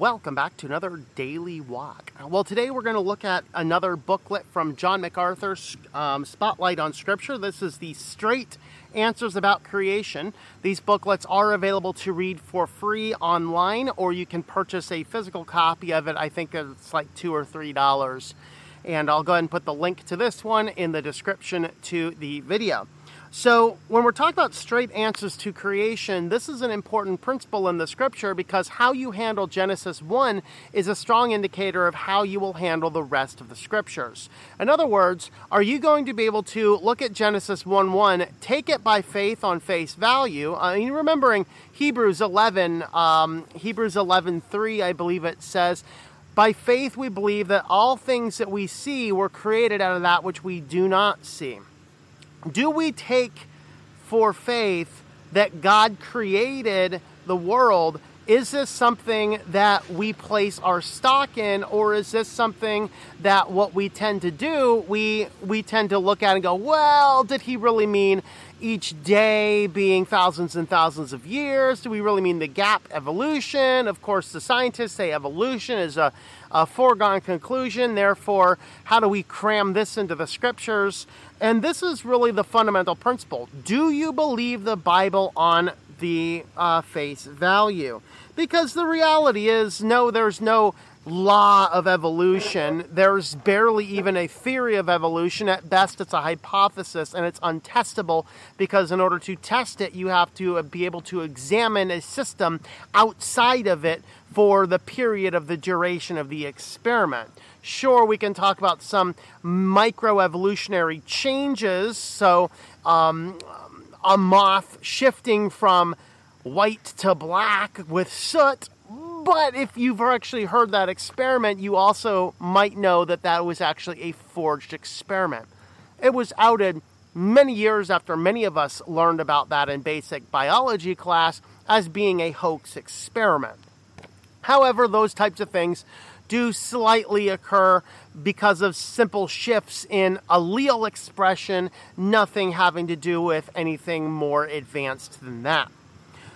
welcome back to another daily walk. Well, today we're going to look at another booklet from John MacArthur's um, Spotlight on Scripture. This is the Straight Answers About Creation. These booklets are available to read for free online, or you can purchase a physical copy of it. I think it's like two or three dollars. And I'll go ahead and put the link to this one in the description to the video. So, when we're talking about straight answers to creation, this is an important principle in the scripture because how you handle Genesis 1 is a strong indicator of how you will handle the rest of the scriptures. In other words, are you going to be able to look at Genesis 1 1, take it by faith on face value? I mean, remembering Hebrews 11, um, Hebrews 11 3, I believe it says, by faith we believe that all things that we see were created out of that which we do not see do we take for faith that God created the world? Is this something that we place our stock in, or is this something that what we tend to do, we, we tend to look at and go, well, did he really mean each day being thousands and thousands of years? Do we really mean the gap evolution? Of course, the scientists say evolution is a, a foregone conclusion. Therefore, how do we cram this into the scriptures? And this is really the fundamental principle. Do you believe the Bible on the uh, face value? Because the reality is, no, there's no law of evolution. There's barely even a theory of evolution. At best, it's a hypothesis and it's untestable because, in order to test it, you have to be able to examine a system outside of it for the period of the duration of the experiment. Sure, we can talk about some microevolutionary changes. So, um, a moth shifting from white to black with soot but if you've actually heard that experiment, you also might know that that was actually a forged experiment. It was outed many years after many of us learned about that in basic biology class as being a hoax experiment. However, those types of things do slightly occur because of simple shifts in allele expression, nothing having to do with anything more advanced than that.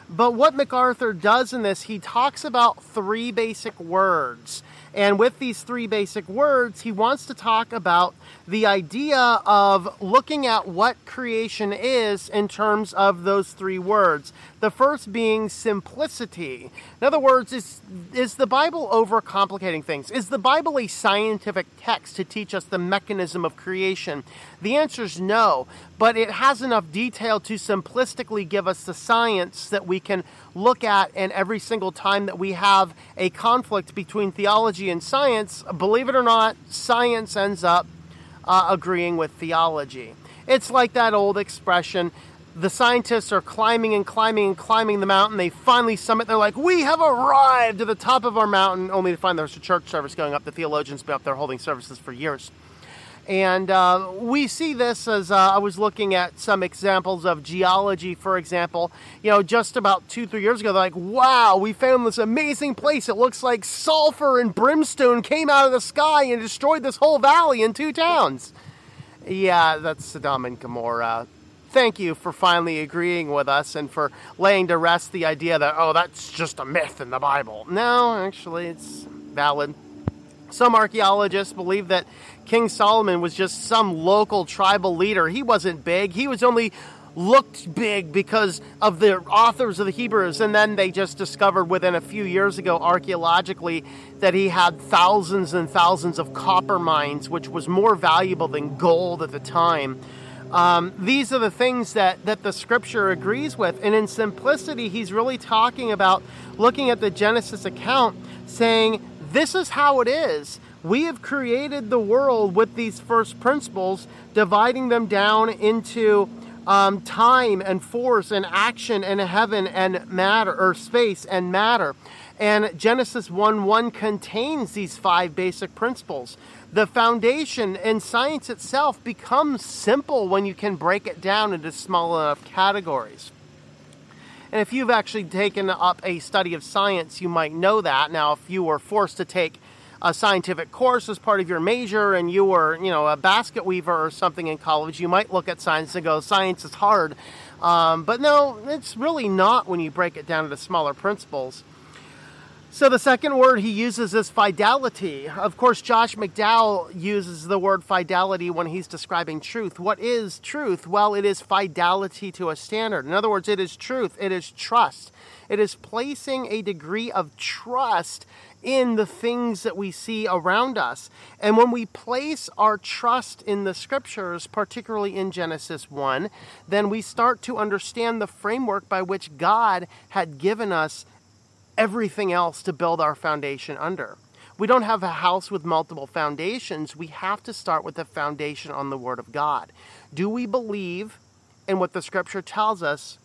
But what MacArthur does in this, he talks about three basic words. And with these three basic words, he wants to talk about the idea of looking at what creation is in terms of those three words. The first being simplicity. In other words, is, is the Bible overcomplicating things? Is the Bible a scientific text to teach us the mechanism of creation? The answer is no, but it has enough detail to simplistically give us the science that we can look at, and every single time that we have a conflict between theology and science, believe it or not, science ends up uh, agreeing with theology. It's like that old expression the scientists are climbing and climbing and climbing the mountain. They finally summit. They're like, "We have arrived to the top of our mountain," only to find there's a church service going up. The theologians been up there holding services for years. And uh, we see this as uh, I was looking at some examples of geology, for example. You know, just about two, three years ago, they're like, wow, we found this amazing place. It looks like sulfur and brimstone came out of the sky and destroyed this whole valley in two towns. Yeah, that's Sodom and Gomorrah thank you for finally agreeing with us and for laying to rest the idea that, oh, that's just a myth in the Bible. No, actually, it's valid. Some archaeologists believe that King Solomon was just some local tribal leader. He wasn't big, he was only looked big because of the authors of the Hebrews. And then they just discovered within a few years ago, archaeologically, that he had thousands and thousands of copper mines, which was more valuable than gold at the time. Um, these are the things that, that the scripture agrees with. And in simplicity, he's really talking about looking at the Genesis account, saying, This is how it is. We have created the world with these first principles, dividing them down into um, time and force and action and heaven and matter, or space and matter. And Genesis 1 1 contains these five basic principles the foundation and science itself becomes simple when you can break it down into small enough categories. And if you've actually taken up a study of science, you might know that. Now, if you were forced to take a scientific course as part of your major and you were, you know, a basket weaver or something in college, you might look at science and go, science is hard. Um, but no, it's really not when you break it down into smaller principles. So the second word he uses is fidelity. Of course, Josh McDowell uses the word fidelity when he's describing truth. What is truth? Well, it is fidelity to a standard. In other words, it is truth, it is trust. It is placing a degree of trust in the things that we see around us. And when we place our trust in the scriptures, particularly in Genesis 1, then we start to understand the framework by which God had given us everything else to build our foundation under. We don't have a house with multiple foundations. We have to start with the foundation on the Word of God. Do we believe in what the Scripture tells us,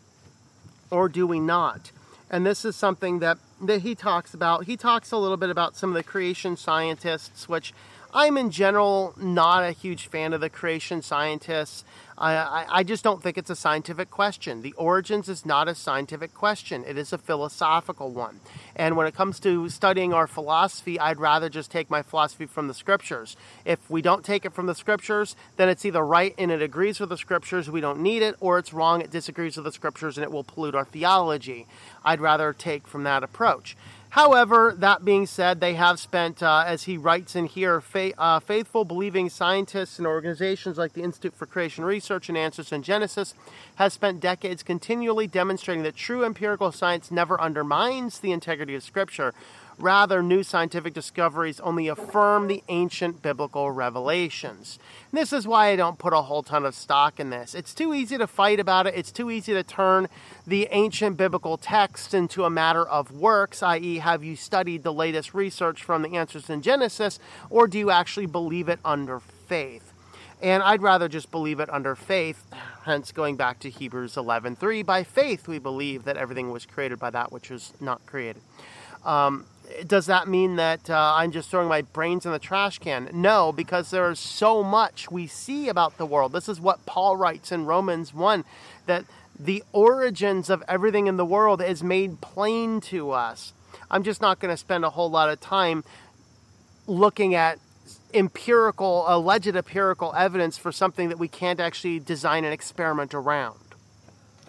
or do we not? And this is something that, that he talks about. He talks a little bit about some of the creation scientists, which I'm in general not a huge fan of the creation scientists. I, I, just don't think it's a scientific question. The origins is not a scientific question, it is a philosophical one. And when it comes to studying our philosophy, I'd rather just take my philosophy from the scriptures. If we don't take it from the scriptures, then it's either right and it agrees with the scriptures, we don't need it, or it's wrong, it disagrees with the scriptures, and it will pollute our theology. I'd rather take from that approach. However, that being said, they have spent, uh, as he writes in here, fa- uh, faithful believing scientists and organizations like the Institute for Creation Research and Answers in Genesis has spent decades continually demonstrating that true empirical science never undermines the integrity of Scripture, Rather, new scientific discoveries only affirm the ancient biblical revelations. And this is why I don't put a whole ton of stock in this. It's too easy to fight about it. It's too easy to turn the ancient biblical text into a matter of works, i.e., have you studied the latest research from the answers in Genesis, or do you actually believe it under faith? And I'd rather just believe it under faith, hence going back to Hebrews 11:3, by faith we believe that everything was created by that which was not created. Um, does that mean that uh, I'm just throwing my brains in the trash can? No, because there is so much we see about the world. This is what Paul writes in Romans 1 that the origins of everything in the world is made plain to us. I'm just not going to spend a whole lot of time looking at empirical, alleged empirical evidence for something that we can't actually design an experiment around.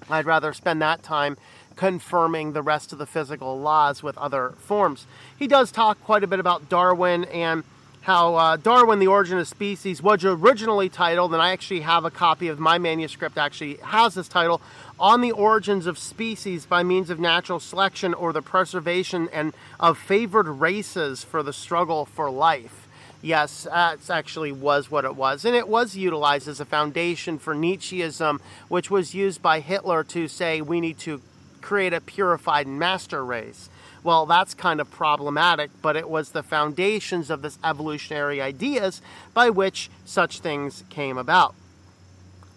I'd rather spend that time confirming the rest of the physical laws with other forms. He does talk quite a bit about Darwin and how uh, Darwin, the Origin of Species, was originally titled, and I actually have a copy of my manuscript actually has this title, On the Origins of Species by Means of Natural Selection or the Preservation and of Favored Races for the Struggle for Life. Yes, that actually was what it was. And it was utilized as a foundation for Nietzscheism, which was used by Hitler to say we need to create a purified master race. Well, that's kind of problematic, but it was the foundations of this evolutionary ideas by which such things came about.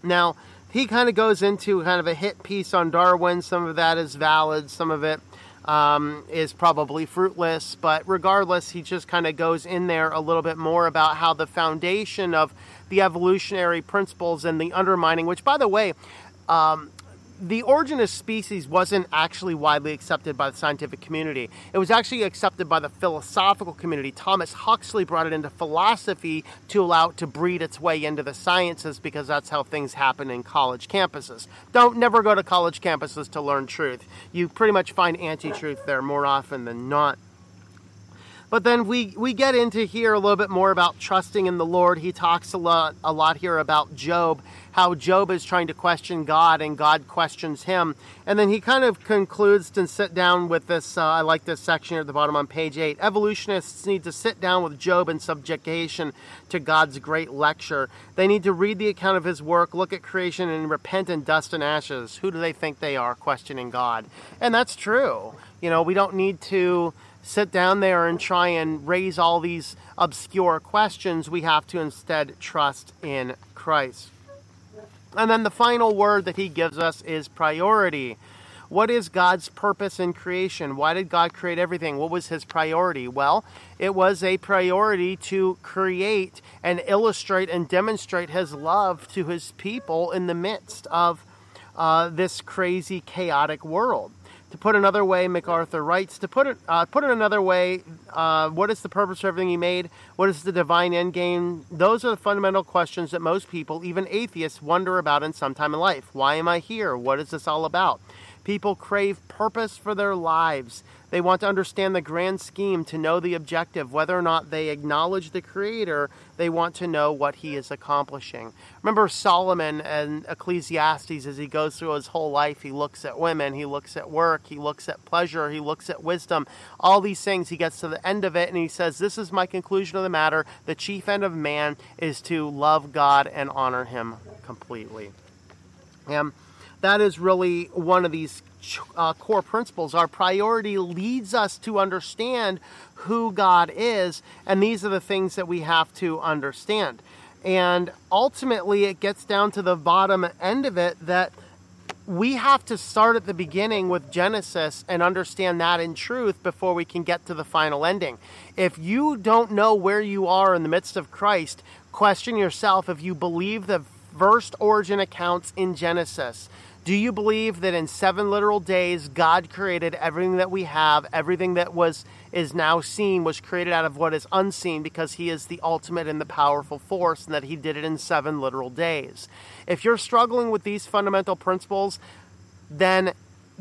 Now, he kind of goes into kind of a hit piece on Darwin. Some of that is valid, some of it um, is probably fruitless, but regardless, he just kind of goes in there a little bit more about how the foundation of the evolutionary principles and the undermining, which, by the way, um, the origin of species wasn't actually widely accepted by the scientific community. It was actually accepted by the philosophical community. Thomas Huxley brought it into philosophy to allow it to breed its way into the sciences because that's how things happen in college campuses. Don't never go to college campuses to learn truth. You pretty much find anti truth there more often than not. But then we, we get into here a little bit more about trusting in the Lord. He talks a lot, a lot here about Job, how Job is trying to question God and God questions him. And then he kind of concludes to sit down with this. Uh, I like this section here at the bottom on page 8. Evolutionists need to sit down with Job in subjugation to God's great lecture. They need to read the account of his work, look at creation, and repent in dust and ashes. Who do they think they are questioning God? And that's true. You know, we don't need to sit down there and try and raise all these obscure questions. We have to instead trust in Christ. And then the final word that he gives us is priority. What is God's purpose in creation? Why did God create everything? What was his priority? Well, it was a priority to create and illustrate and demonstrate his love to his people in the midst of uh, this crazy, chaotic world. To put another way, MacArthur writes, to put it, uh, put it another way, uh, what is the purpose of everything he made? What is the divine end game? Those are the fundamental questions that most people, even atheists, wonder about in some time in life. Why am I here? What is this all about? People crave purpose for their lives. They want to understand the grand scheme, to know the objective. Whether or not they acknowledge the Creator, they want to know what He is accomplishing. Remember Solomon and Ecclesiastes as he goes through his whole life, he looks at women, he looks at work, he looks at pleasure, he looks at wisdom, all these things. He gets to the end of it and he says, This is my conclusion of the matter. The chief end of man is to love God and honor Him completely. And that is really one of these uh, core principles. Our priority leads us to understand who God is, and these are the things that we have to understand. And ultimately, it gets down to the bottom end of it that we have to start at the beginning with Genesis and understand that in truth before we can get to the final ending. If you don't know where you are in the midst of Christ, question yourself if you believe the first origin accounts in Genesis. Do you believe that in seven literal days God created everything that we have, everything that was is now seen was created out of what is unseen because he is the ultimate and the powerful force and that he did it in seven literal days. If you're struggling with these fundamental principles, then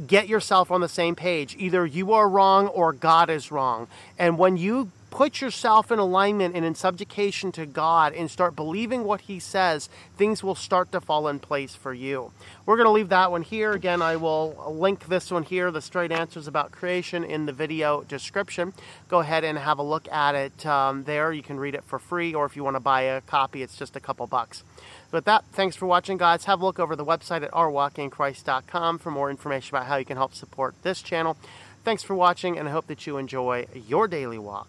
get yourself on the same page. Either you are wrong or God is wrong. And when you put yourself in alignment and in subjugation to God and start believing what He says, things will start to fall in place for you. We're going to leave that one here. Again, I will link this one here, the straight answers about creation, in the video description. Go ahead and have a look at it um, there. You can read it for free, or if you want to buy a copy, it's just a couple bucks. With that, thanks for watching, guys. Have a look over the website at ourwalkinchrist.com for more information about how you can help support this channel. Thanks for watching, and I hope that you enjoy your daily walk